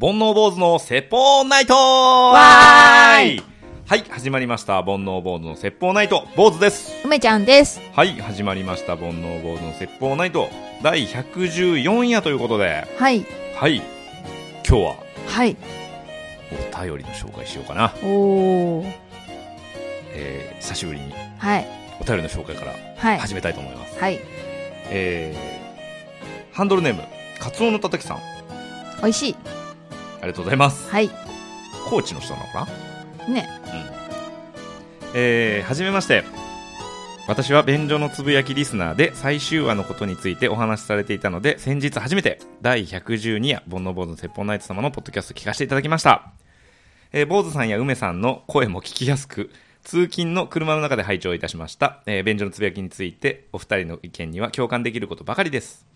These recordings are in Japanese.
煩悩坊主の説法ナイトわーいはい、始まりました。煩悩坊主の説法ナイト、坊主です。梅ちゃんです。はい、始まりました。煩悩坊主の説法ナイト、第114夜ということで、はい。はい、今日ははい。お便りの紹介しようかな。おー。えー、久しぶりにはい。お便りの紹介からはい。始めたいと思います。はい。えー、ハンドルネーム、カツオのたたきさん、あ美味しい。りがとうございます。はい。高知の人なのかな？ね。えー、はじめまして私は便所のつぶやきリスナーで最終話のことについてお話しされていたので先日初めて第112夜煩悩坊主の説法ナイト様のポッドキャスト聞かせていただきました、えー、坊主さんや梅さんの声も聞きやすく通勤の車の中で拝聴いたしました、えー、便所のつぶやきについてお二人の意見には共感できることばかりです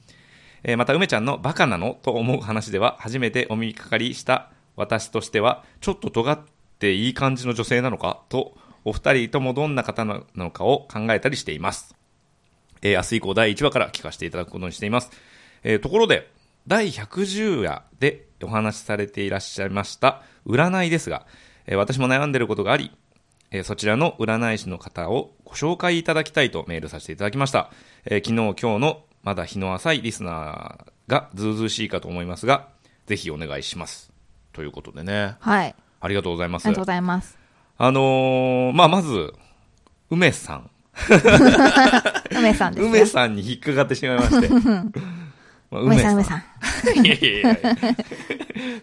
えーまた梅ちゃんのバカなのと思う話では初めてお見かかりした私としてはちょっと尖っていい感じの女性なのかとお二人ともどんな方なのかを考えたりしています、えー明日以降第1話から聞かせていただくことにしています、えーところで第110夜でお話しされていらっしゃいました占いですが、えー私も悩んでいることがありえそちらの占い師の方をご紹介いただきたいとメールさせていただきました。え昨日、今日のまだ日の浅いリスナーがずうずうしいかと思いますが、ぜひお願いします。ということでね、はい。ありがとうございます。ありがとうございます。あのーまあ、まず、梅さん。梅さんですよ。梅さんに引っかかってしまいまして。まあ梅さん、梅さん。いやいやいや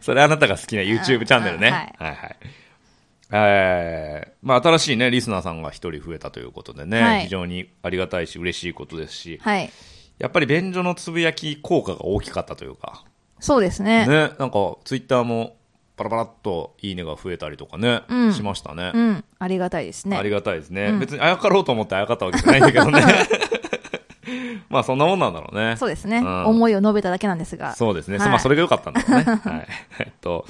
それあなたが好きな YouTube チャンネルね。あはいはい。えー、まあ新しいね、リスナーさんが一人増えたということでね、はい非常にありがたいし嬉しいことですし、はい。やっぱり便所のつぶやき効果が大きかったというか、そうですね。ね、なんかツイッターもパラパラっといいねが増えたりとかね、うんしましたね。うん。ありがたいですね。ありがたいですね、うん別にあやかろうと思ってあやかったわけじゃないんだけどね。まあそんなもんなんだろうね。そうですね。うん思いを述べただけなんですが。そうですね。はいまあ、それが良かったんだろうね。はい。えっと、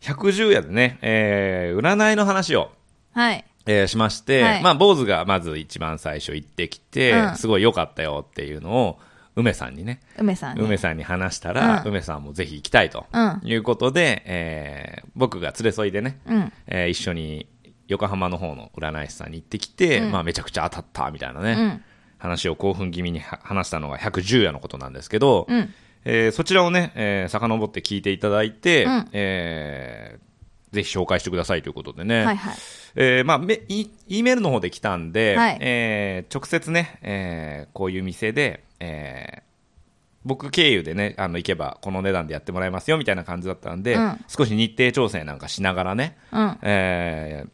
110夜でね、えー、占いの話を、はい。えーしまして、はいまあ、坊主がまず一番最初行ってきて、うんすごい良かったよっていうのを、梅さんにね、梅さんに。梅さんに話したら、うん梅さんもぜひ行きたいと、うんいうことで、えー僕が連れ添いでね、うん。えー一緒に横浜の方の占い師さんに行ってきて、うんまあ、めちゃくちゃ当たったみたいなね、うん。話を興奮気味には話したのが110夜のことなんですけど、うん。えーそちらをね、えー遡って聞いていただいて、うんえーぜひ紹介してくださいということでね、はいはい。えーまあ、め E, E メールの方で来たんで、はいえー直接ね、えーこういう店で、えー僕経由でね、あの行けばこの値段でやってもらえますよみたいな感じだったんで、うん少し日程調整なんかしながらね、うん。えー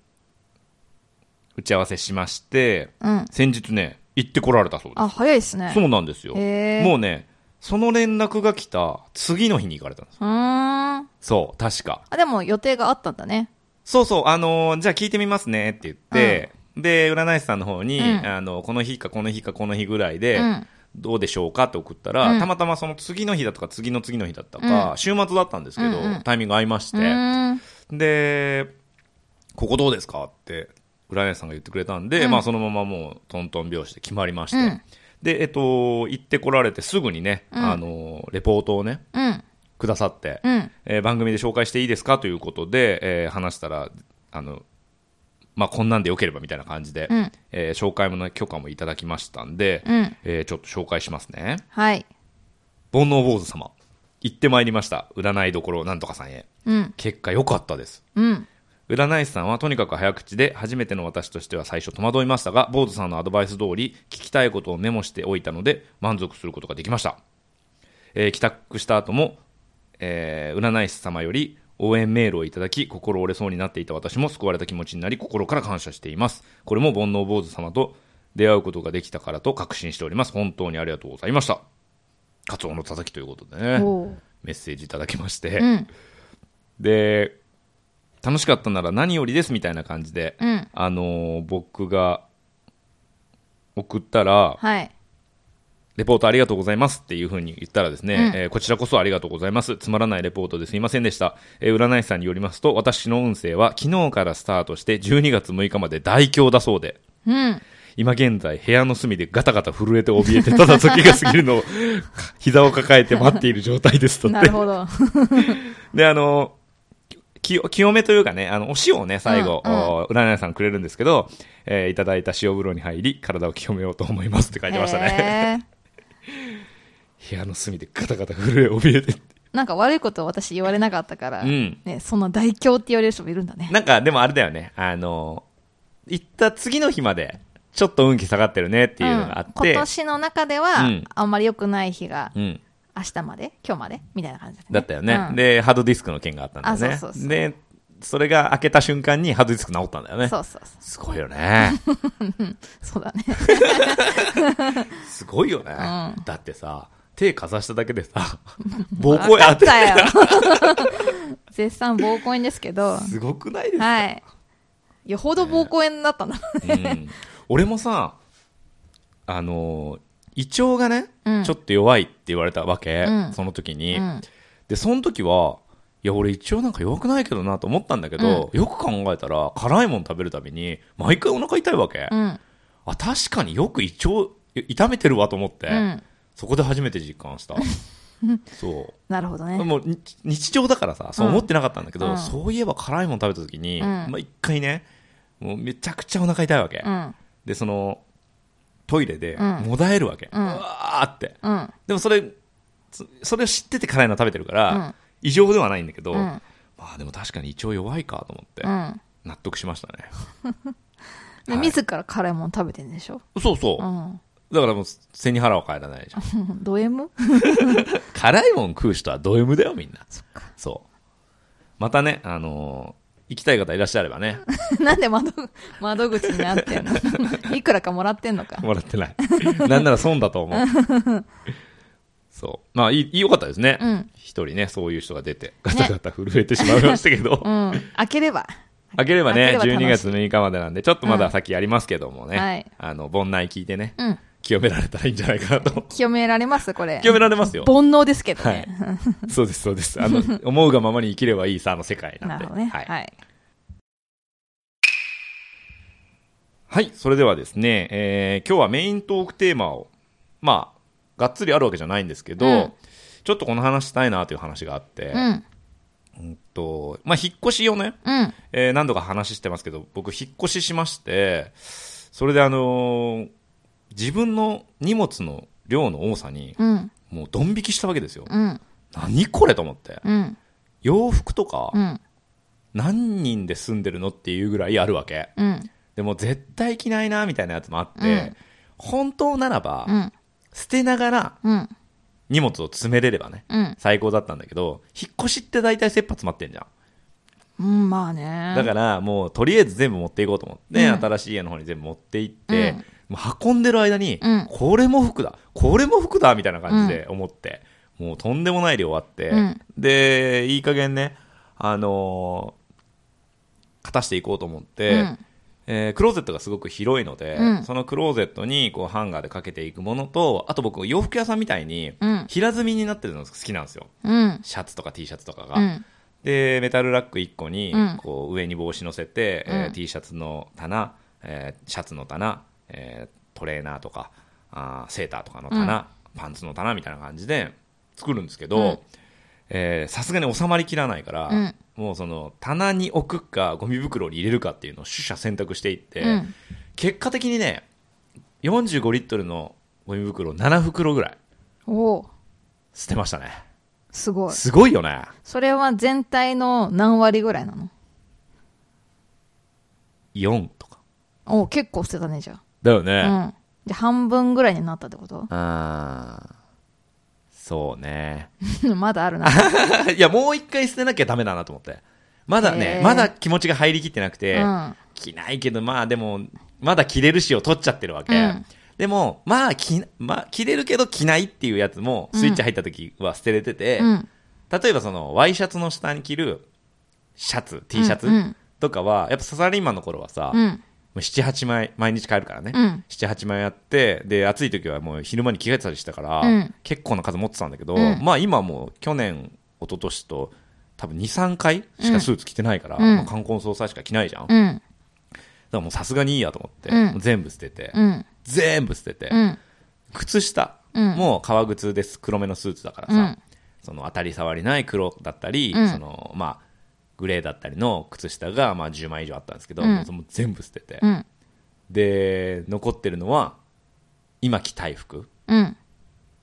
打ち合わせしまして、うん。先日ね、行ってこられたそうです。あ、早いですね。そうなんですよ。もうね、その連絡が来た次の日に行かれたんです。うーん。そう、確か。あ、でも予定があったんだね。そうそう、あのーじゃあ聞いてみますねって言って、で、占い師さんの方に、うんあの、この日かこの日かこの日ぐらいで、うんどうでしょうかって送ったら、うんたまたまその次の日だとか次の次の日だったか、うん週末だったんですけど、うんうんタイミング合いましうて。で、ここどうですかって、占い師さんが言ってくれたんで、うんまあそのままもうトントン拍子で決まりまして、うんで、えっと、行ってこられてすぐにね、うんあの、レポートをね、うん。くださって、うん。えー番組で紹介していいですか？ということで、えー話したら、あの、まあ、こんなんでよければみたいな感じで、うんえー紹介もね、許可もいただきましたんで、うん。えーちょっと紹介しますね。はい。煩悩坊主様、行ってまいりました。占いどころなんとかさんへ。うん。結果良かったです。うん。占い師さんはとにかく早口で初めての私としては最初戸惑いましたが坊主さんのアドバイス通り聞きたいことをメモしておいたので満足することができました、えー帰宅した後も、えー占い師様より応援メールをいただき心折れそうになっていた私も救われた気持ちになり心から感謝しています。これも煩悩坊主様と出会うことができたからと確信しております。本当にありがとうございました。カツオのたたきということでねメッセージいただきまして、うん。で楽しかったなら何よりですみたいな感じで、うん。あのー僕が送ったら、はい。レポートありがとうございますっていうふうに言ったらですね、うんえーこちらこそありがとうございます。つまらないレポートですいませんでした。えー占い師さんによりますと、私の運勢は昨日からスタートして12月6日まで大凶だそうで、うん。今現在部屋の隅でガタガタ震えて怯えてただ時が過ぎるのを膝を抱えて待っている状態ですとってなるほど。で、あの、き清めというかね、あの、お塩をね、最後、うん。うんお占い師さんくれるんですけど、えーいただいた塩風呂に入り、体を清めようと思いますって書いてましたね。へ 部屋の隅でガタガタ震え、怯えて。ーなんか悪いこと私言われなかったから、うん。ね、そんな大凶って言われる人もいるんだね。なんか、でもあれだよね、あの、行った次の日まで、ちょっと運気下がってるねっていうのがあって、うん。今年の中では、うん。あんまり良くない日がうん、明日まで？今日まで？みたいな感じだ,、だったよね、うんで、ハードディスクの件があったんだよね。あそうそうそうで、それが開けた瞬間にハードディスク直ったんだよね。そうそうそう。すごいよね。そうだね。すごいよね。うんだってさ、手かざしただけでさ、膀胱当て、ったよ。絶賛膀胱炎ですけど、すごくないですか、はい。よほど膀胱炎だったんだ。うん、俺もさ、あのー胃腸がね、うんちょっと弱いって言われたわけ、うんその時に、うん。で、その時は、いや、俺胃腸なんか弱くないけどなと思ったんだけど、よく考えたら、辛いもの食べるたびに、毎回お腹痛いわけ。うん。あ、確かによく胃腸、痛めてるわと思って、うん。そこで初めて実感した。そう。なるほどね。もうに日常だからさ、そう思ってなかったんだけど、うんそういえば辛いもの食べた時に、うんまあ一回ね、もうめちゃくちゃお腹痛いわけ。うん。で、その、トイレで、うんもだえるわけ。ううんわーって。うん。でもそれ、そそれを知ってて辛いの食べてるから、うん異常ではないんだけど、うん。まあでも確かに胃腸弱いかと思って、うん。納得しましたね。で、はい自ら辛いもの食べてんでしょ？そうそう。うん。だからもう背に腹は変えらないでしょ。ド M? 辛いもん食う人はド M だよみんな。そっか。そう。またね、あのー行きたい方いらっしゃればね、なんで窓、窓口になってんの？いくらかもらってんのか？もらってない。なんなら損だと思う。そう。まあ、いい、良かったですね。うん。一人ね、そういう人が出て、ガタガタ震えてしまいましたけど。うん。開ければ。開ければね、開ければ楽しい12月6日までなんで、ちょっとまだ先やりますけどもね、うんはいあの、盆内聞いてね、うん。清められたらいいんじゃないかなと。清められます？これ。清められますよ。煩悩ですけどはねい。。そうです、そうです。あの、思うがままに生きればいいさの世界なで。なんるほどね。はい。はい。はい、それではですね、えー今日はメイントークテーマを、まあ、がっつりあるわけじゃないんですけど、うんちょっとこの話したいなという話があって、うん。うんと、まあ、引っ越しをね、うん。えー何度か話してますけど、僕、引っ越ししまして、それであのー自分の荷物の量の多さに、うん。もうドン引きしたわけですよ。うん。何これと思って。うん。洋服とか、うん。何人で住んでるのっていうぐらいあるわけ。うん。でも絶対着ないな、みたいなやつもあって、うん本当ならば、うん。捨てながらうん。荷物を詰めれればね、うん。最高だったんだけど、引っ越しって大体切羽詰まってんじゃん。うん、まあね。だからもうとりあえず全部持っていこうと思って、うん新しい家の方に全部持って行って、運んでる間に、うんこれも服だ、これも服だみたいな感じで思って、もうとんでもない量あって、うんで、いい加減ね、あのー、勝たしていこうと思って、うんえークローゼットがすごく広いので、うんそのクローゼットにこうハンガーでかけていくものと、あと僕洋服屋さんみたいにうん。平積みになってるのが好きなんですよ。うん。シャツとか T シャツとかが。うん。で、メタルラック1個にうん、こう上に帽子乗せて、えーうん T シャツの棚、えーシャツの棚、えートレーナーとか、あーセーターとかの棚、パンツの棚みたいな感じで作るんですけうんど、えーさすがに収まりきらないから、うんもうその棚に置くかゴミ袋に入れるかっていうのを取捨選択していって、うん。結果的にね、45リットルのゴミ袋7袋ぐらいおお捨てましたね。すごい。すごいよね。それは全体の何割ぐらいなの？4とか。おお結構捨てたね、じゃだよね。あ。うん。で、半分ぐらいになったってこと？あーそうね。まだあるな。いや、もう一回捨てなきゃダメだなと思って。まだねまだ気持ちが入りきってなくて、うん。着ないけど、まあでも、まだ着れるしを取っちゃってるわけ。うんでも、まあ着、まあ、着れるけど着ないっていうやつも、スイッチ入った時は捨てれてて、うん。例えばその、ワイシャツの下に着るシャツ、T シャツうんとかは、やっぱサラリーマンの頃はさ、もうん。う7、8枚、毎日買えるからね。うん。7、8枚やって、で、暑い時はもう昼間に着替えてたりしたから、うん結構な数持ってたんだけど、うんまあ今もう去年、一昨年と、多分2、3回しかスーツ着てないから、うんまあ冠婚葬祭しか着ないじゃん。うん。らもうさすがにいいやと思って、全部捨てて、うん。全部捨てて、うん。靴下うんも革靴です黒めのスーツだからさ、うん。その当たり障りない黒だったり、うんそのまあグレーだったりの靴下がまあ10枚以上あったんですけど、うんもうその全部捨てて、うん。で残ってるのは今着たい服うん。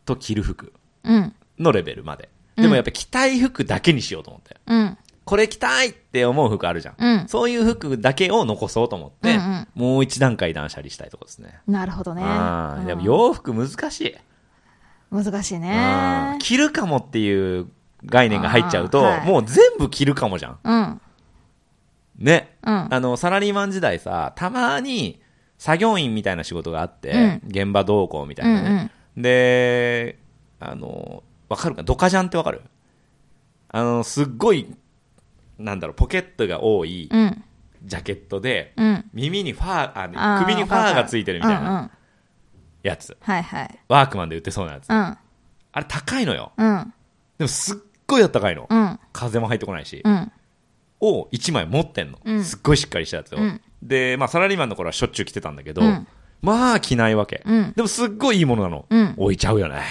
と着る服うん。のレベルまででもやっぱ着たい服だけにしようと思ってうん。これ着たいって思う服あるじゃん、うん。そういう服だけを残そうと思って、うんうんもう一段階断捨離したいところですねなるほどね。あーでもうん洋服難しい、難しいうんね。着るかもっていう概念が入っちゃうと、はいもう全部着るかもじゃんうん。ねうん。あの、サラリーマン時代さ、たまに作業員みたいな仕事があって、現場同行みたいなね。で、あの、わかるかドカジャンってわかる？あの、すっごい、なんだろう、ポケットが多いうん。うん。ジャケットで、うん。耳にファー、ああー首にファーがついてるみたいなうんうん。やつ。はいはい。ワークマンで売ってそうなやつ。うん。あれ高いのよ。うん。でもすっごいあったかいの。うん。風も入ってこないし。うん。を1枚持ってんの、うん。すっごいしっかりしたやつを、うん。で、まあ、サラリーマンの頃はしょっちゅう着てたんだけど、うん。まあ着ないわけ、うん。でもすっごいいいものなの、うん。置いちゃうよね。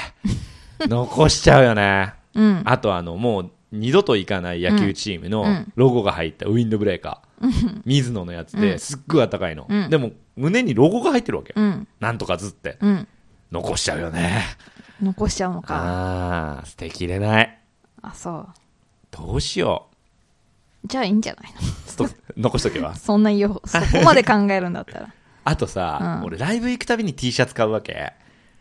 残しちゃうよね。うん。あとあのもう二度と行かない野球チームのうん。ロゴが入ったウィンドブレーカー、水野のやつうん。ですっごい暖かいの、うん。でも胸にロゴが入ってるわけ、うん。なんとかずって。うん。残しちゃうよね。残しちゃうのか。ああ捨てきれないあ、そう。どうしよじゃあいいんじゃないの？う スト残しとけば そんなよ、そこまで考えるんだったら。あとさ、うん俺ライブ行くたびに T シャツ買うわけ。へ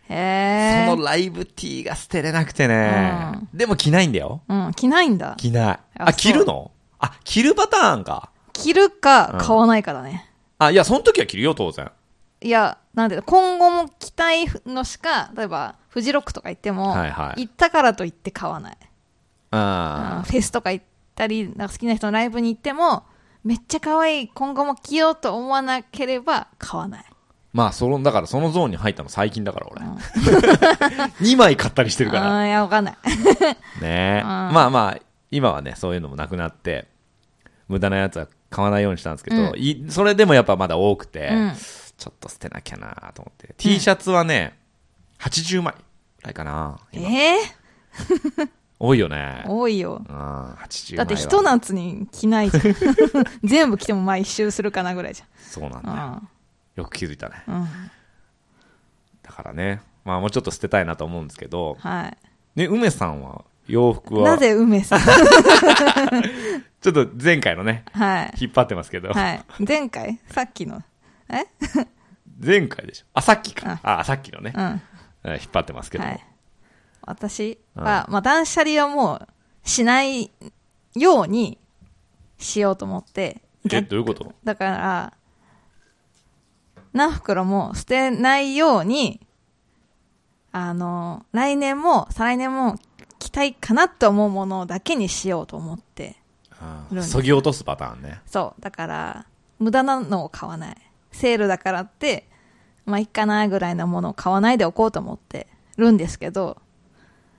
え。そのライブ T が捨てれなくてね。うでも着ないんだよ。うん、着ないんだ。着ない。ああ、そう着るの？あ、着るパターンか。着るか買わないかだね。あ、いや、その時は着るよ、当然。いや、なんで、今後も着たいのしか、例えば、フジロックとか行っても、はいはい行ったからといって買わない。あフェスとか行ったり、なんか好きな人のライブに行っても、めっちゃ可愛い、今後も着ようと思わなければ買わない。まあ、その、だからそのゾーンに入ったの最近だから、俺。2枚買ったりしてるから。いや、わかんない。ねうんまあまあ、今はね、そういうのもなくなって、無駄なやつは買わないようにしたんですけど、うんいそれでもやっぱまだ多くて、うん。ちょっと捨てなきゃなと思って。T シャツはね、80枚ぐらいかな。今え多いよねー、。多いよ。うん、80枚は。だってひと夏に着ないじゃん。全部着てもまあ一周するかなぐらいじそうなんだよ。ゃん。よく気づいたね。うん。うん。だからね、まあもうちょっと捨てたいなと思うんですけど、はい。ね、梅さんは洋服は、なぜ梅さん？ちょっと前回のね、はい。引っ張ってますけど、はい。前回？さっきの？え？前回でしょ。あ、さっきか。ああ、さっきのねう、ん。え引っ張ってますけど、はい。私は、まあ断捨離はもうしないようにしようと思って。え、どういうこと？だから、何袋も捨てないように、あの、来年も再来年も着たいかなって思うものだけにしようと思って。そぎ落とすパターンね。そう。だから、無駄なのを買わない。セールだからって、まあ、いっかなぐらいのものを買わないでおこうと思ってるんですけど、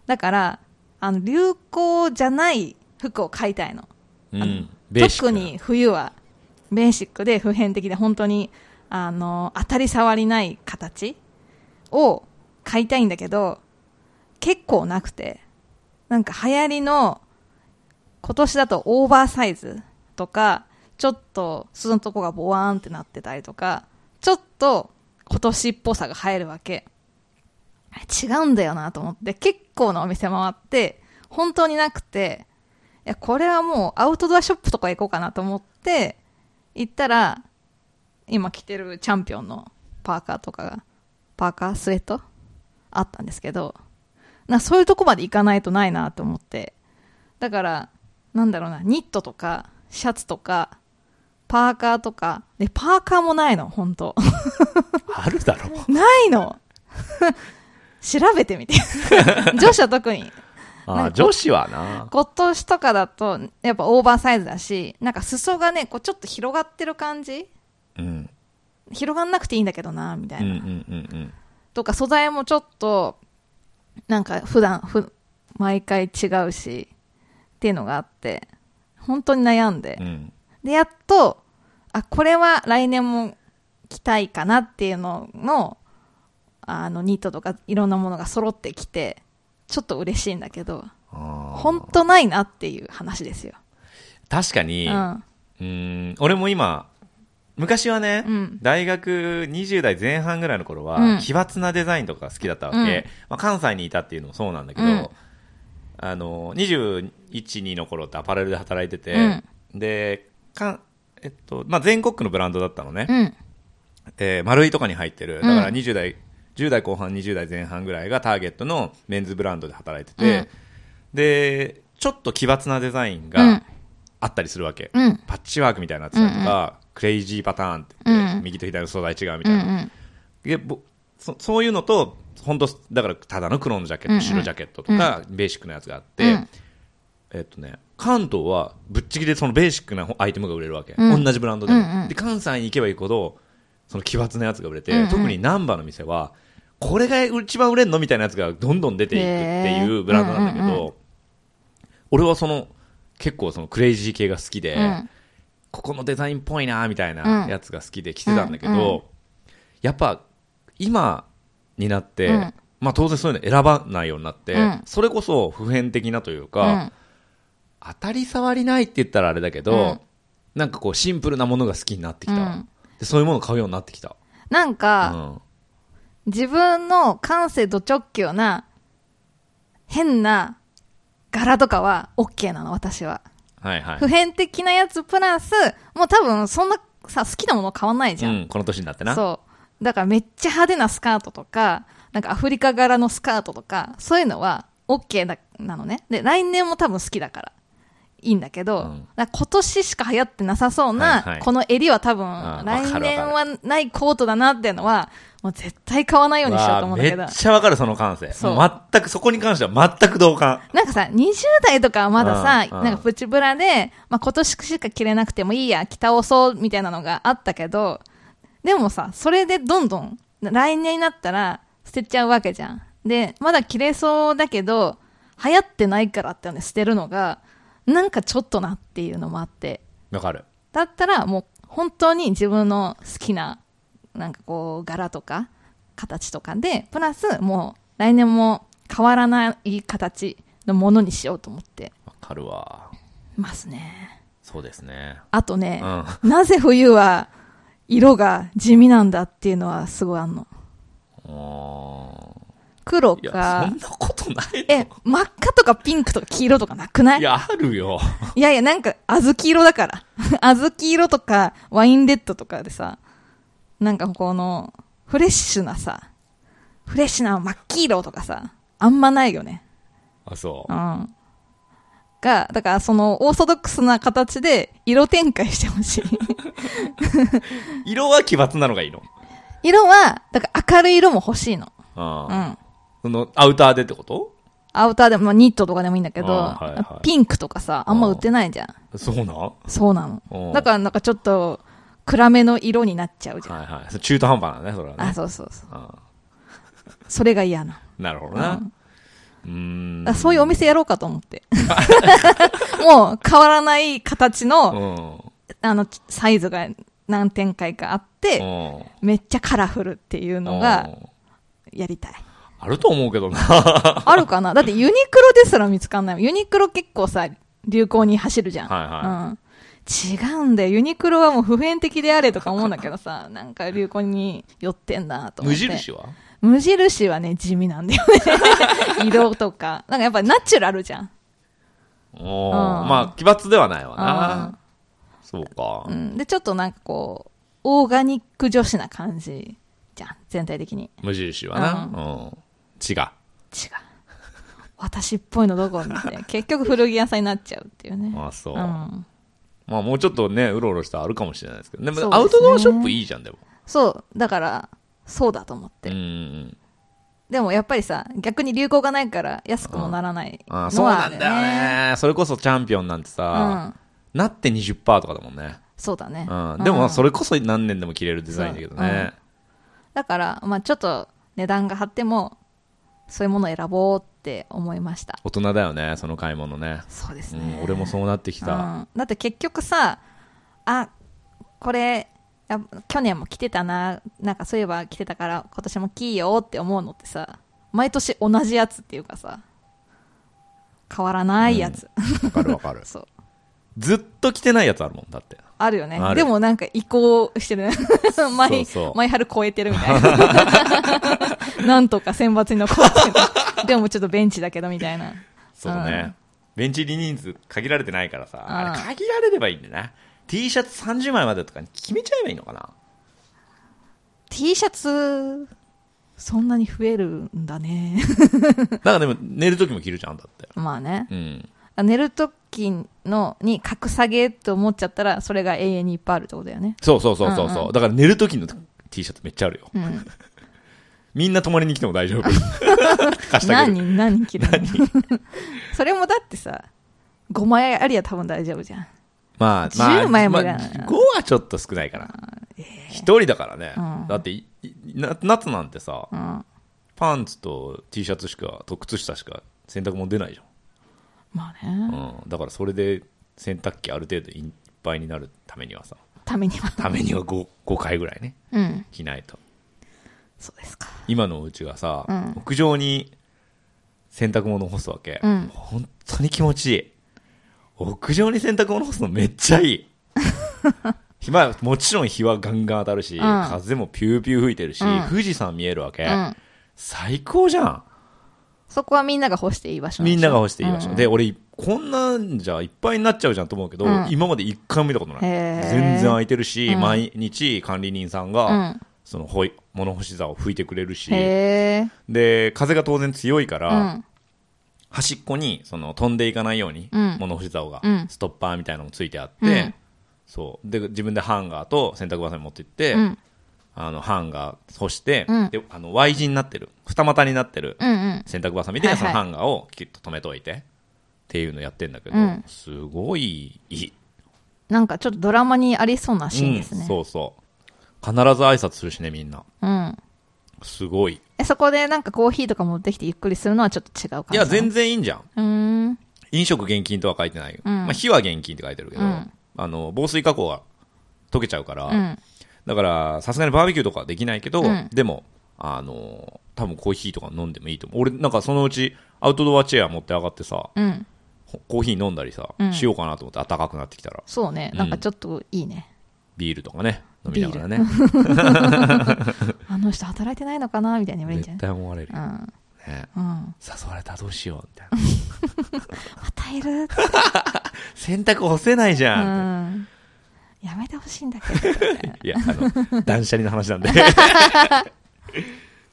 だから、あの、流行じゃない服を買いたいの。うん。特に冬は、ベーシックで普遍的で本当に、あの、当たり障りない形を買いたいんだけど、結構なくて、なんか流行りの、今年だとオーバーサイズとか、ちょっと裾のとこがボワーンってなってたりとか、ちょっと今年っぽさが入るわけ。違うんだよなと思って、結構なお店回って、本当になくて、いや、これはもうアウトドアショップとか行こうかなと思って、行ったら、今着てるチャンピオンのパーカーとかが、パーカー、スウェット？あったんですけど、なそういうとこまで行かないとないなと思って。だから、なんだろうな、ニットとか、シャツとか、パーカーとか、で、パーカーもないの、本当あるだろう。ないの調べてみて。女子は特に。あ女子はな。今年とかだと、やっぱオーバーサイズだし、なんか裾がね、こうちょっと広がってる感じ？うん。広がんなくていいんだけどな、みたいな。うんうんうんうん。とか素材もちょっと、なんか普段、ふ、毎回違うし、っていうのがあって、本当に悩んで。うん。で、やっと、あ、これは来年も着たいかなっていうのの、あの、ニットとかいろんなものが揃ってきて、ちょっと嬉しいんだけど、本当ないなっていう話ですよ。確かに、う。うん俺も今、昔はね、うん。大学20代前半ぐらいの頃は、うん。奇抜なデザインとか好きだったわけ、うん。まあ、関西にいたっていうのもそうなんだけど、うん。あの21、2の頃ってアパレルで働いてて、でかんえっとまあ、全国区のブランドだったのね、うん。えー丸いとかに入ってる、だからうん。20代、10代後半、20代前半ぐらいがターゲットのメンズブランドで働いてて、うんで、ちょっと奇抜なデザインうんがあったりするわけ。うん。パッチワークみたいなやつだとか、クレイジーパターンって言って、うん右と左の素材違うみうん。うたいな。ん。でぼそそういうのと、本当だからただの黒のジャケット、うんうん白ジャケットとか、ベーシックなやつがあって、うんえっとね、関東はぶっちぎりでそのベーシックなアイテムが売れるわけ。うん同じブランドでも、うんうんで、関西に行けば行くほど、その奇抜なやつが売れて、うんうん。特に難波の店は、これが一番売れんのみたいなやつがどんどん出ていくっていうブランドなんだけど、うんうんう俺はその、結構そのクレイジー系が好きで、うん。ここのデザインっぽいなみたいなやつが好きで着てたんだけど、うんうん。やっぱ今になって、うん。まあ当然そういうの選ばないようになって、うん。それこそ普遍的なといううか、ん。当たり障りないって言ったらあれだけど、うん。なんかこうシンプルなものが好きになってきた、そういうものを買うようになってきた、うなんか、ん、自分の感性ド直球な、変な柄とかは OK なの、私は。はいはい普遍的なやつプラス、もう多分そんなさ、好きなもの変わんないじゃん。うん、この年になってなそう。だからめっちゃ派手なスカートとか、なんかアフリカ柄のスカートとか、そういうのは OK だなのね。で、来年も多分好きだから。いいんだけど、うん。今年しか流行ってなさそうな、はいはい。この襟は多分、来年はないコートだなっていうのは、もう絶対買わないようにしようと思うんだけど。めっ。ちゃわかるその感性。全くそこに関しては全く同感。なんかさ、20代とかはまださ、うんうん。なんかプチブラで、まあ、今年しか着れなくてもいいや、着倒そうみたいなのがあったけど、でもさ、それでどんどん、来年になったら捨てちゃうわけじゃん。で、まだ着れそうだけど、流行ってないからってね、捨てるのが、なんかちょっとなっていうのもあって、わかる。だったらもう本当に自分の好きな、なんかこう、柄とか、形とかで、プラスもう来年も変わらない形のものにしようと思って。わかるわ。ますね。そうですね。あとねう、ん。なぜ冬は色が地味なんだっていうのはすごいあんの。あ黒かことないえ、真っ赤とかピンクとか黄色とかなくない？いやあるよいやいや、なんか、小豆色だから。小豆色とか、ワインレッドとかでさ、なんかこの、フレッシュなさ、フレッシュな真っ黄色とかさ、あんまないよね。あそううん。が、だからその、オーソドックスな形で、色展開してほしい。色は奇抜なのがいいの？色は、だから明るい色も欲しいの。うん。そのアウターでってこと？アウターでも、まあ、ニットとかでもいいんだけど、はいはいピンクとかさ、あんま売ってないじゃん。そうなんはそうなうんの。だからなんかちょっと、暗めの色になっちゃうじいゃん。はいそれ中途半端なねそれはねあ、そうそうそう。あそれが嫌な。ーなるほどなうんうーんそういうお店やろうかと思って。もう変わらない形うの、んあの、サイズが何展開かあって、うんめっちゃカラフルっていうのがうんやりたい。あると思うけどな あるかな？だってユニクロですら見つかんないユニクロ結構さ、流行に走るじゃん。はいはうん。違うんだよ。ユニクロはもう普遍的であれとか思うんだけどさ、なんか流行に寄ってんだと思無って。印は？無印はね、地味なんだよね。色とか。なんかやっぱナチュラルじゃん。おうんーまあ奇抜ではないわうなそうかうん。で、ちょっとなんかこう、オーガニック女子な感じじゃん。全体的に。無印はなううん違う違う。私っぽいのどこ見て。結局古着屋さんになっちゃうっていうね。あそううん。まあもうちょっとねうろうろしたらあるかもしれないですけどでもアウトドアショップいいじゃんでもそう。だから、そうだと思って。うんうんでもやっぱりさ、逆に流行がないから安くもならないのはあそうなんだよね。ねそれこそチャンピオンなんてうさん。なって20%とかだもんねそうだね。うんでもまあそれ。れこそ何年でも着れるデザインだけどねだから、まあちょっと値段が張っても、そういうものを選ぼうって思いました。大人だよねその買い物ねそうですね。うん俺もそうなってきたうんだって結局さ、あ、これ、や去年も着てたな、なんかそういえば着てたから今年も着いよって思うのってさ、毎年同じやつっていうかさ、変わらないやつ。わかるわかる。そう。ずっと着てないやつあるもん、だって。あるよねでもなんか移行してるね。毎毎春超えてるみたいな。なんとか選抜に残ってる。でもちょっとベンチだけどみたいな。そうね。ベンチ入り人数限られてないからさ、うんあれ限られればいいんだよな。T シャツ30枚までとかに決めちゃえばいいのかな T シャツ、そんなに増えるんだね。だからでも寝るときも着るじゃん、だって。まあね。うん。寝るときの、に格下げと思っちゃったら、それが永遠にいっぱいあるってことだよね。そうそうそうそう。そううんうんだから寝るときの T シャツめっちゃあるよ。うん。みんな泊まりに来ても大丈夫。貸してあげる。何？人、何人着るの？それもだってさ、5枚ありゃ多分大丈夫じゃん。まあ、まあ、10枚もいまあらない5はちょっと少ないかな。一人だからね。うんだってな夏なんてさ、うん。パンツと T シャツしか、と靴下しか洗濯物出ないじゃまあね。ん。うん。だからそれで洗濯機ある程度いいっぱいになるためにはさ、ためには。ためには 5, 5回ぐらいね、うん。着ないと。そうですか。今のうちがさ、うん屋上に洗濯物干すわけ。うん本当に気持ちいい。屋上に洗濯物干すのめっちゃいい。まあ、もちろん日はガンガン当たるし、ん風もピューピュー吹いてるし、うん富士山見えるわけ。うん。最高じゃん。そこはみんなが干していい場所みんなが干していい場所。うんで、俺、こんなんじゃいっぱいになっちゃうじゃんと思うけど、うん今まで一回も見たことない。全然空いてるし、うん毎日管理人さんが、うん。そのほい物干し座を拭いてくれるし。で、風が当然強いかうら、ん。端っこにその飛んでいかないように、うん物干し竿が、うんストッパーみたいなのもついてあって、うんそうで自分でハンガーと洗濯バサミ持って行って、うん。あのハンガー干して、うんであの Y 字になってる二股になってる。洗濯バサミで、そのハンガーをキュッと止めといてっていうのやってんだけど、うんすごいいい、なんかちょっとドラマにありそうなシーンですうんね。そうそう必ず挨拶するしねみんなうん。すごいえ、そこでなんかコーヒーとか持ってきてゆっくりするのはちょっと違う感じいや全然。然いいんじゃんうーん。飲食現金とは書いてないよ、うんまあ、火は現金って書いてるけど、うんあの防水加工が溶けちゃうから、うん。だからさすがにバーベキューとかはできないけど、うん。でもあの多分コーヒーとか飲んでもいいと思う。俺なんかそのうちアウトドアチェア持って上がってさうん。ほコーヒー飲んだりさ、うん。しようかなと思って暖かくなってきたら。そうね。なんかちょっといいね。ビールとかね飲みながらね。あの人働いてないのかなみたいに言われるんじゃ絶ない対思われる。よ、うん。ね、うん。誘われたらどうしようみたいな。またいる 洗濯干せないじうゃん、ん。やめてほしいんだけど。いやあの断捨離の話なんで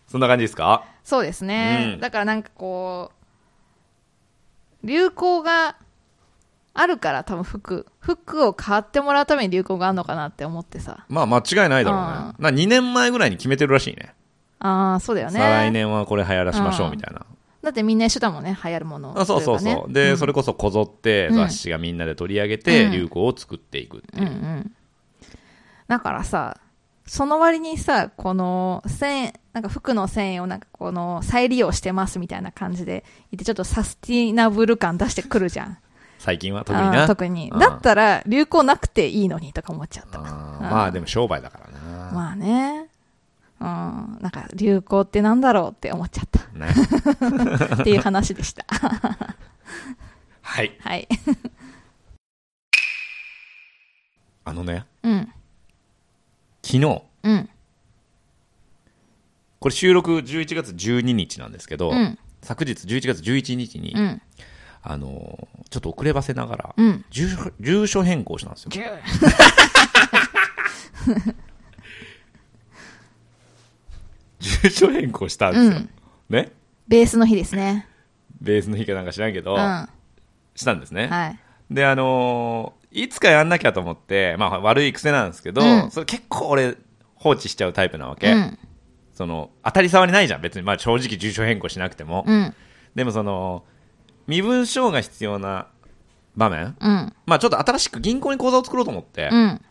そんな感じですか？そうですね、うんだからなんかこう、流行があるから多分服、服を買ってもらうために流行があるのかなって思ってさ。まあ間違いないだろうね。な2年前ぐらいに決めてるらしいね。ああ、そうだよね。再来年はこれ流行らしましょうみたいな。だってみんな一緒だもんね、流行るもの。あそうそうそう。で、ねんそれこそこぞってうん雑誌がみんなで取り上げてうん流行を作っていくってうんいうう。ん。だからさ、その割にさ、この繊維、なんか服の繊維をなんかこの再利用してますみたいな感じで言ってちょっとサスティナブル感出してくるじゃん。最近は特にな。特に。うんだったら流行なくていいのにとか思っちゃった。まあでも商売だからな。まあね。うん。なんか流行ってなんだろうって思っちゃった。ね。っていう話でした。はい。はい。あのね、うん。昨日、うん。これ収録11月12日なんですけど、うん。昨日11月11日に、うん。あのーちょっと遅ればせながら、うん。住所住所変更したんですよ。住所変更したんですよ。うんねベースの日ですね。ベースの日かなんか知らんけど、うん。はしたんですね。い。で、あのーいつかやんなきゃと思って、まあ悪い癖なんですけど、うんそれ結構俺放置しちゃうタイプなわけ。うん。その、当たり障りないじゃん。別に、まあ正直住所変更しなくても。うん。でもその、身分証が必要な場面うん。まあちょっと新しく銀行に口座を作ろうと思って、うん。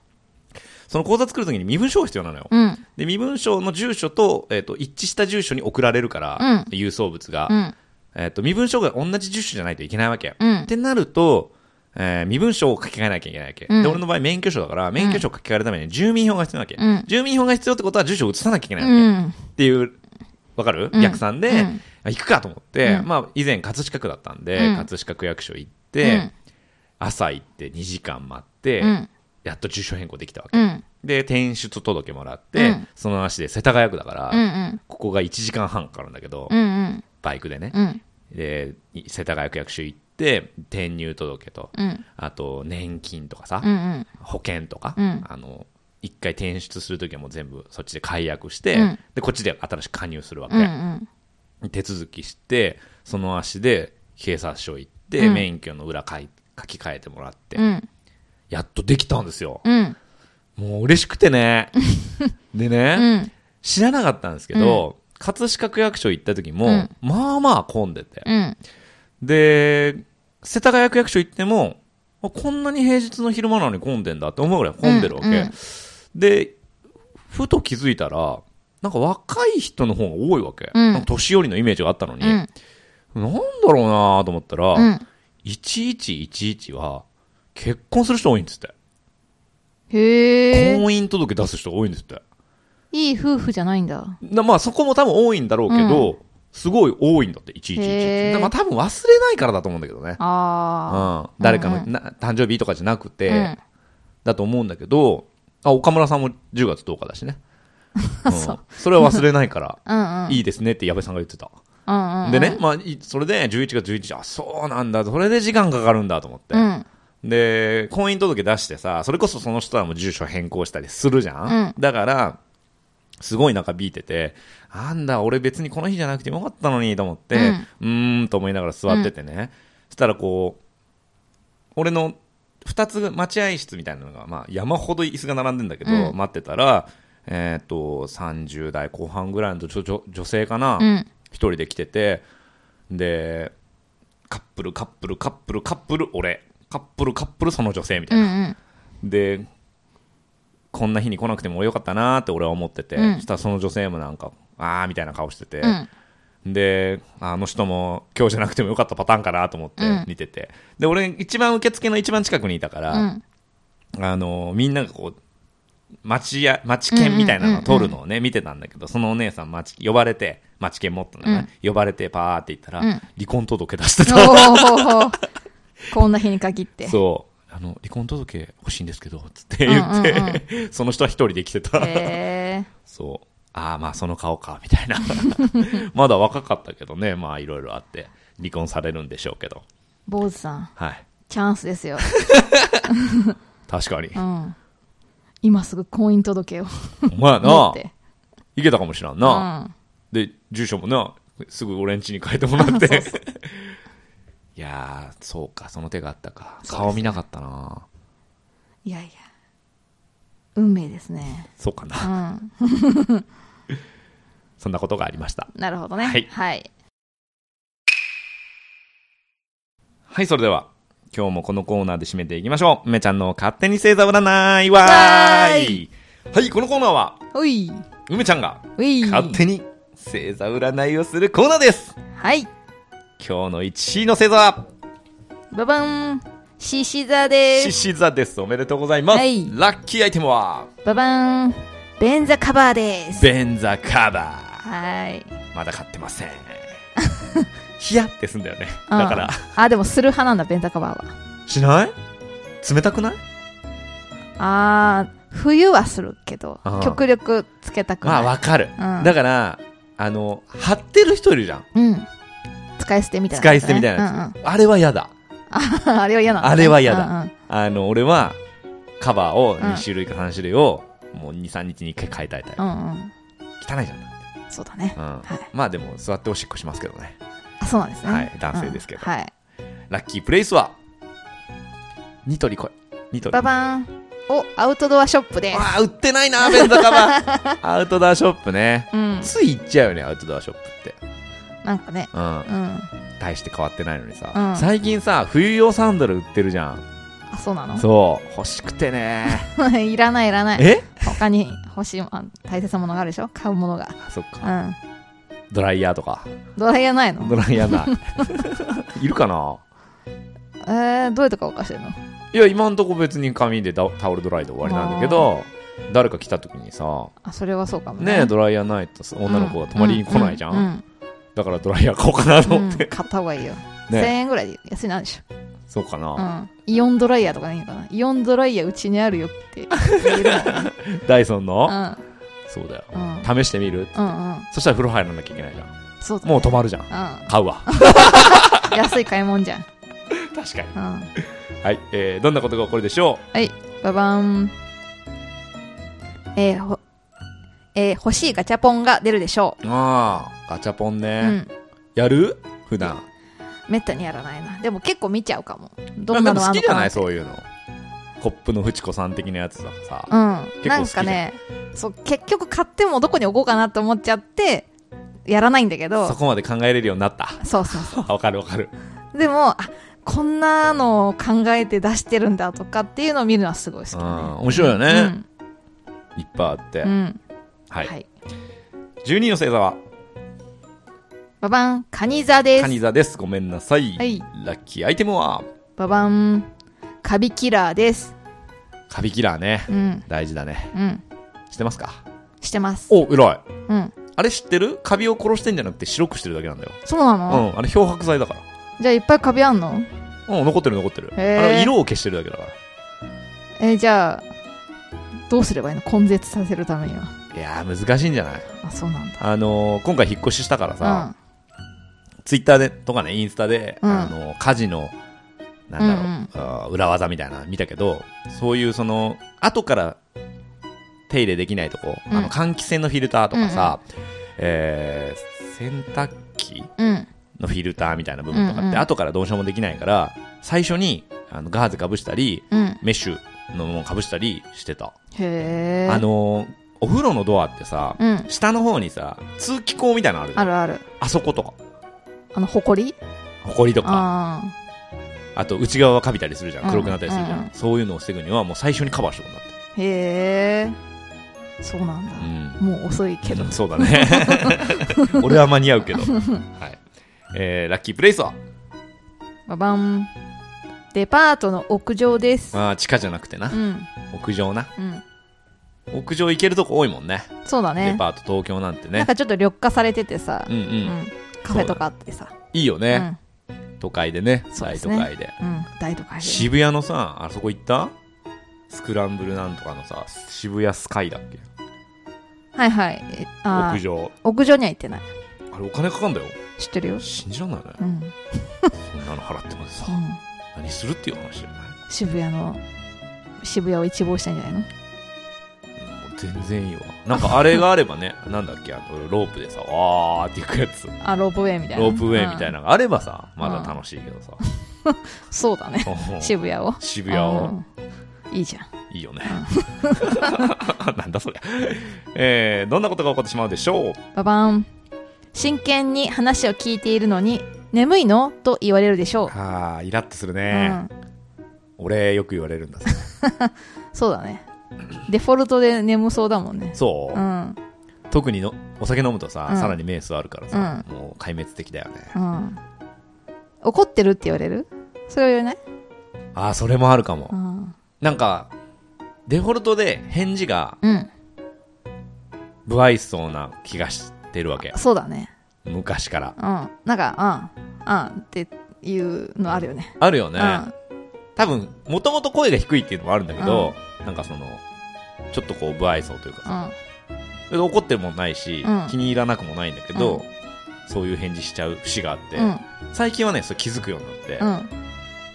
その口座作るときに身分証が必要なのよ。うん。で、身分証の住所と、えっ、と、一致した住所に送られるから、うん郵送物が。うん。えっ、と、身分証が同じ住所じゃないといけないわけ。うんってなると、えー身分証を書き換えなきゃいけないわけ。うんで、俺の場合免許証だから、免許証を書き換えるために住民票が必要なわけ。うん住民票が必要ってことは住所を移さなきゃいけないわけ。うん。っていう、わかる、うん逆算で、行くかと思って、うんまあ、以前葛飾区だったんで、うん葛飾区役所行って、朝行って2時間待って、うん。やっと住所変更できたわけ。うん。で、転出届もらって、うんその足で世田谷区だから、うん。うん。ここが1時間半かかるんだけど、うん。うん。バイクでね。うん。で、世田谷区役所行って、転入届と、うん。あと年金とかさ、うん。保険とか、うんあの、一回転出するときはもう全部そっちで解約して、うんで、こっちで新しく加入するわけ。うん。手続きして、その足で警察署行って、うん免許の裏書い書き換えてもらって、うん。やっとできたんですよ。うん。もう嬉しくてね。でね、うん。知らなかったんですけど、葛飾区役所行った時も、うんまあまあ混んでて。うん。で、世田谷区役所行っても、あこんなに平日の昼間なのに混んでんだって思うぐらい混んでるわけ。うんうんで、ふと気づいたら、なんか若い人の方が多いわけ。うん年寄りのイメージがあったのに、うん。なんだろうなと思ったら、うん。1111は結婚する人多いんですって。へえ。婚姻届出す人多いんですって。いい夫婦じゃないんだ。なまあそこも多分多いんだろうけど、すごい多いんだって、1111へーまあ多分忘れないからだと思うんだけどね。あうん、誰かの、うんうんな誕生日とかじゃなくあ。て、うん。だと思うんだけど、あ、岡村さんも10月10日だしね。うんそれは忘れないから、うんうん。いいですねって矢部さんが言ってた。うんうん。でね、まあ、いそれで11月11日、あ、そうなんだ、それで時間かかるんだと思って。うん。で、婚姻届出してさ、それこそその人はもう住所変更したりするじゃん、うん。だから、すごい長引いてて、なんだ、俺別にこの日じゃなくてもよかったのにと思って、うん。うーんと思いながら座っててね。そしたらこう、俺の二つ待合室みたいなのが、まあ山ほど椅子が並んでんだけど、うん。待ってたら、えっ、と、30代後半ぐらいの女性かな、うん。一人で来てて、で、カップル、カップル、カップル、カップル、俺、カップル、カップル、その女性みたいうんな。で、こんな日に来なくてもよかったなーって俺は思ってて、うん。そしたらその女性もなんか、あーみたいな顔してて、うん。で、あの人も今日じゃなくてもよかったパターンかなと思ってうん。見てて、で、俺一番受付の一番近くにいたから、うん。あの、みんながこう、町や、町券みたいなのを取るのをね、見てたんだけど、そのお姉さん、町、呼ばれて、町券持ったのね、呼ばれて、パーって言ったら、うん。離婚届出しておた。ー こんな日に限って。そう。あの、離婚届欲しいんですけど、つって 言って、うんうんその人は一人で来てた。へえ。そう。ああ、まあその顔か、みたいな。まだ若かったけどね、まあいろいろあって、離婚されるんでしょうけど。坊主さん、はい。チャンスですよ。確かにう。ん。今すぐ婚姻届をまあな。いけたかもしらんうな。ん。で、住所もな、すぐ俺ん家に変えてもらって。そうそういやー、そうか、その手があったか。顔見なかったな。いやいや。運命ですね。そうかうな。ん。そんなことがありました。なるほどね。はいはい。はい、それでは、今日もこのコーナーで締めていきましょう。梅ちゃんの勝手に星座占いわーいはい、このコーナーは、おい。梅ちゃんがうい。勝手に星座占いをするコーナーですはい。今日の1位の星座は、ババン。獅子座で獅す。子座です。おめでとうございます。はいラッキーアイテムは、ババン。便座カバーです。便座カバはい。ー。まだ買ってません。ヒヤってすんだよね。うんだから、あ、でもする派なんだ、便座カバーは。しない？冷たくない？あー、冬はするけどあー、極力つけたくまあない。わかる。うんだから、あの、貼ってる人いるじゃん。うん。使い捨てみたいな、使い捨てみたいなやつ。あれは嫌だ。あれは嫌なの、ね、あれは嫌だうんうんあの、俺は、カバーをうん2種類か3種類を、もう2、3日に1回変えたいタイプ。うんうん。汚いじゃん。そうだね。うん。はい。まあでも、座っておしっこしますけどね。あ、そうなんですね。はい男性ですけどうんはい。ラッキープレイスは、ニトリ来い。ニトリ。ババン。お、アウトドアショップです。ああ、売ってないな、便座カバー。アウトドアショップね。うん。つい行っちゃうよね、アウトドアショップって。なんかね。うん。うん。大して変わってないのにさ。うん最近さ、冬用サンダル売ってるじゃん。あ、そうなの？そう。欲しくてね。いらないいらない。え？他に欲しい、あ大切なものがあるでしょ？買うものが。あそっか。うん。ドライヤーとか？ドライヤーないの？ドライヤーない。いるかな？えー、どういうとこ乾かしてるの？いや今んとこ別に紙でタタオルドライで終わりなんだけど誰か来た時にさあそれはそうかもねねドライヤーないとさ女の子が泊まりに来ないじゃん、うんだからドライヤー買おうかなとうん思って、買った方がいいよ、ね。1000円ぐらいで安いな。んでしそうかな、ょ、うん、イオンドライヤーとかでいいのかな。イオンドライヤーうちにあるよって ダイソンの、うん。そうだよ。うん。試してみるうんうん。そしたら風呂入らなきゃいけないじゃん。そうだね。もう泊まるじゃん。う買うわ。ん 安い買い物じゃん、確かに。うん、はい、えー、どんなことが起こるでしょババン。えーほえー欲しいガチャポンが出るでしょう。ああガチャポンう、ね、うん。やる？普段。めったにやらないな。でも結構見ちゃうかも。どなんんなのあか好きじゃない？そういうの。コップのフチコさん的なやつとかさ、うん、なんかねそう結局買ってもどこに置こうかなって思っちゃってやらないんだけど。そこまで考えれるようになった。そうそうそ わかるわかる。うでもあこんなのを考えて出してるんだとかっていうのを見るのはすごい好きだね。うん面白いよね、うん。いっぱいあって、うんはい、はい。12の星座は？ババンカニ座です。カニ座です。ごめんなさい、はい。ラッキーアイテムは？ババンカビキラーです。カビキラーね。うん。大事だね。うん。知ってますか？してます。お偉い。うん。あれ知ってる？カビを殺してんじゃなくて白くしてるだけなんだよ。そうなうの、ん。あれ漂白剤だから。じゃあいっぱいカビあんの？うん残ってる残ってる。あれは色を消してるだけだかえーじゃあどうすればいいの？根絶させるためには。らいやー難しいんじゃない？あそうなんだ。あのー今回引っ越ししたからうさ、ん。ツイッターでとかねインスタで、うん。あの家事のなんだろう、うんうん。裏技みたいなの見たけどそういうその後から手入れできないとこ、うん。あの換気扇のフィルターとかさ、えー洗濯機うん。のフィルターみたいな部分とかうんうんって後からどうしようもできないから最初にあのガーゼかぶしたりうん。メッシュのものかぶしたりしてた、へえあのーお風呂のドアってさ、うん。下の方にさ通気口みたいなのあるじゃん。あるある。あそことか。あのほこり？ほこりとか。ああと内側はカビたりするじゃうんん黒くなったりするじゃん、うんうん。そういうのを防ぐにはもう最初にカバーしておくんだって。あへえ。そうなんだ、うん。もう遅いけど。うんそうだね。俺は間に合うけど、はい。えー、ラッキープレイスは？ババン。デパートの屋上です。あー地下じゃなくてな。うん。屋上な。うん屋上行けるとこ多いもんね。そうだね。デパート東京なんてね。なんかちょっと緑化されててさ、うんうん、うん。カフェとかあってさ。いいよね、うん。都会でね。大そうですね。都会で。うん、大都会で。渋谷のさあそこ行った？スクランブルなんとかのさ渋谷スカイだっけ？はいはい。屋上。屋上には行ってない。あれお金かかんだよ。知ってるよ、信じらんないね。うん。うん、そんなの払ってまでさ何するっていう話じゃない？渋谷の渋谷を一望したんじゃないの？全然いいわ。なんかあれがあればね なんだっけあのロープでさわーっていくやつ。あロープウェイみたいな。ロープウェイみたいな、なのがあればさまだ楽しいけどさ。う んそうだね。渋谷を。渋谷を。うん。いいじゃん。いいよね。なんだそりゃえー、どんなことが起こってしまうでしょう？ババン。真剣に話を聞いているのに眠いの？と言われるでしょああイラッとするう、ね、うん、俺よく言われるんださそうだね デフォルトで眠そうだもんね。そう、うん。特にのお酒飲むとさ、うん。さらにメースあるからさ、もう壊滅的だよね。うん。怒ってるって言われる？それは言わない？ああそれもあるかも、うん。なんかデフォルトで返事がうん。不愛想な気がしてるわけそうだね。昔から。うん。なんかうん。うんっていうのあるよね。あるよね、うん多分もともと声が低いっていうのもあるんだけど、なんかそのちょっとこう不愛想というかさ、うん。怒ってもないし、うん。気に入らなくもないんだけど、うん。そういう返事しちゃう節があって、うん。最近はねそれ気づくようになって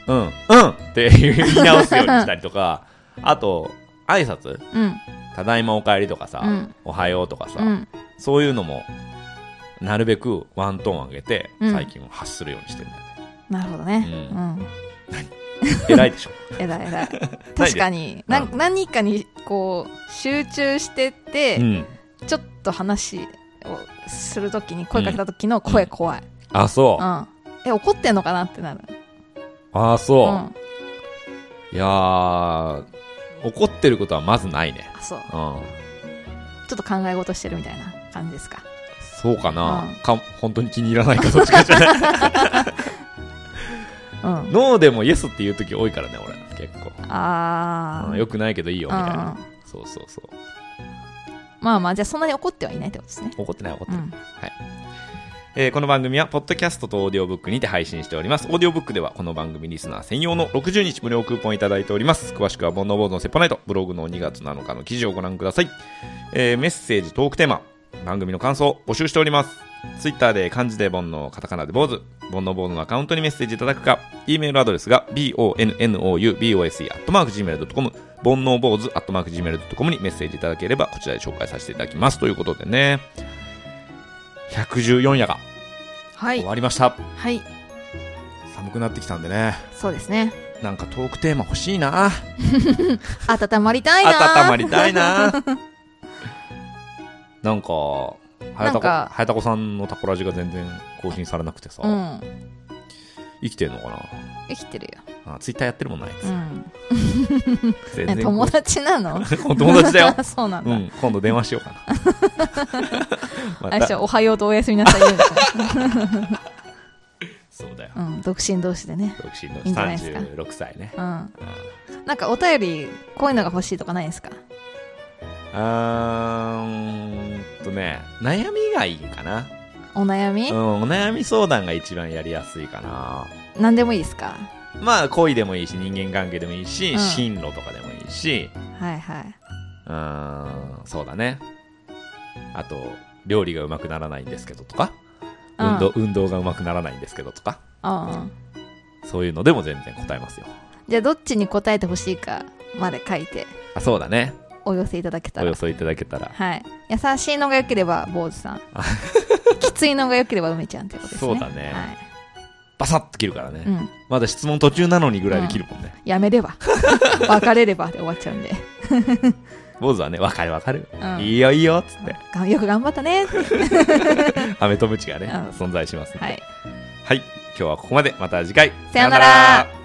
うん。うんうんって言い直すようにしたりとか あと挨拶？うん。ただいまお帰りとかさ、うん。おはようとかさ、うん。そういうのもなるべくワントーン上げてうん。最近は発するようにしてるんだよね、なるほどね。ううん 偉いでしょ。えらい。えらい 確かに。なうん。何かにこう集中してて、うん。ちょっと話をするときに声かけた時の声怖い、あそう、うん。え怒ってんのかなってなる。あそう、ん、いやー怒ってることはまずないね。あそう。うん。ちょっと考え事してるみたいな感じですか。そうかな、うん。か本当に気に入らないかどっちかじゃない。うん。ノーでもイエスって言う時多いからね、俺。結構。あー。うんよくないけどいいよ、みたいなうん。そうそうそう。まあまあ、じゃあそんなに怒ってはいないってことですね。怒ってない、怒ってない。うん。えーこの番組は、ポッドキャストとオーディオブックにて配信しております。オーディオブックでは、この番組リスナー専用の60日無料クーポンいただいております。詳しくは、ボンノーボードのセポナイト、ブログの2月7日の記事をご覧ください。えーメッセージ、トークテーマ、番組の感想、募集しております。ツイッターで漢字で煩悩、カタカナで坊主、煩悩坊主のアカウントにメッセージいただくか、e メールアドレスが bonoubose.gmail.com、煩悩坊主 .gmail.com にメッセージいただければ、こちらで紹介させていただきます。ということでね、114夜がはい終。わりました。はい。寒くなってきたんでね、そうですね。なんかトークテーマ欲しいな。温まりたいな 温まりたいな。なんか、なんかはやたこさんのタコラジが全然更新されなくてさ、うん。生きてんのか生きてるよ。なあツイッターやってるもんな、あいつ。うん。友達なの？お 友達だよ。そうなんだ。うん、今度電話しようかな。まあれでしょおはようとおやすみなさい言う。そうだよ。うん。独身同士でね。独身のいいいですか？36歳ね。うん。うんなんかお便り、こういうのが欲しいとかないですか？あーんとね、悩みがいいかな。お悩み？うん、お悩み相談が一番やりやすいかな。何でもいいですか？まあ、恋でもいいし、人間関係でもいいし、うん進路とかでもいいし、はいはい。うーん、そうだね。あと、料理がうまくならないんですけどとか、うん運動、運動がうまくならないんですけどとか、うん。そういうのでも全然答えますよ。じゃあどっちに答えてほしいかまで書いてあ、そうだね。お寄せいただけたらお予。想いただけたら。はい。優しいのが良ければ坊主さん。きついのが良ければ梅ちゃんってことですね。そうだねはい。バサッと切るからね。うん。まだ質問途中なのにぐらいで切るもんね。やめれば。別れればで終わっちゃうんで。坊主はね、わかるわかる。うんいいよいいよ、つって。がよく頑張ったね。アメとムチがね、うん存在します。はい。はい。今日はここまで。また次回。さよなら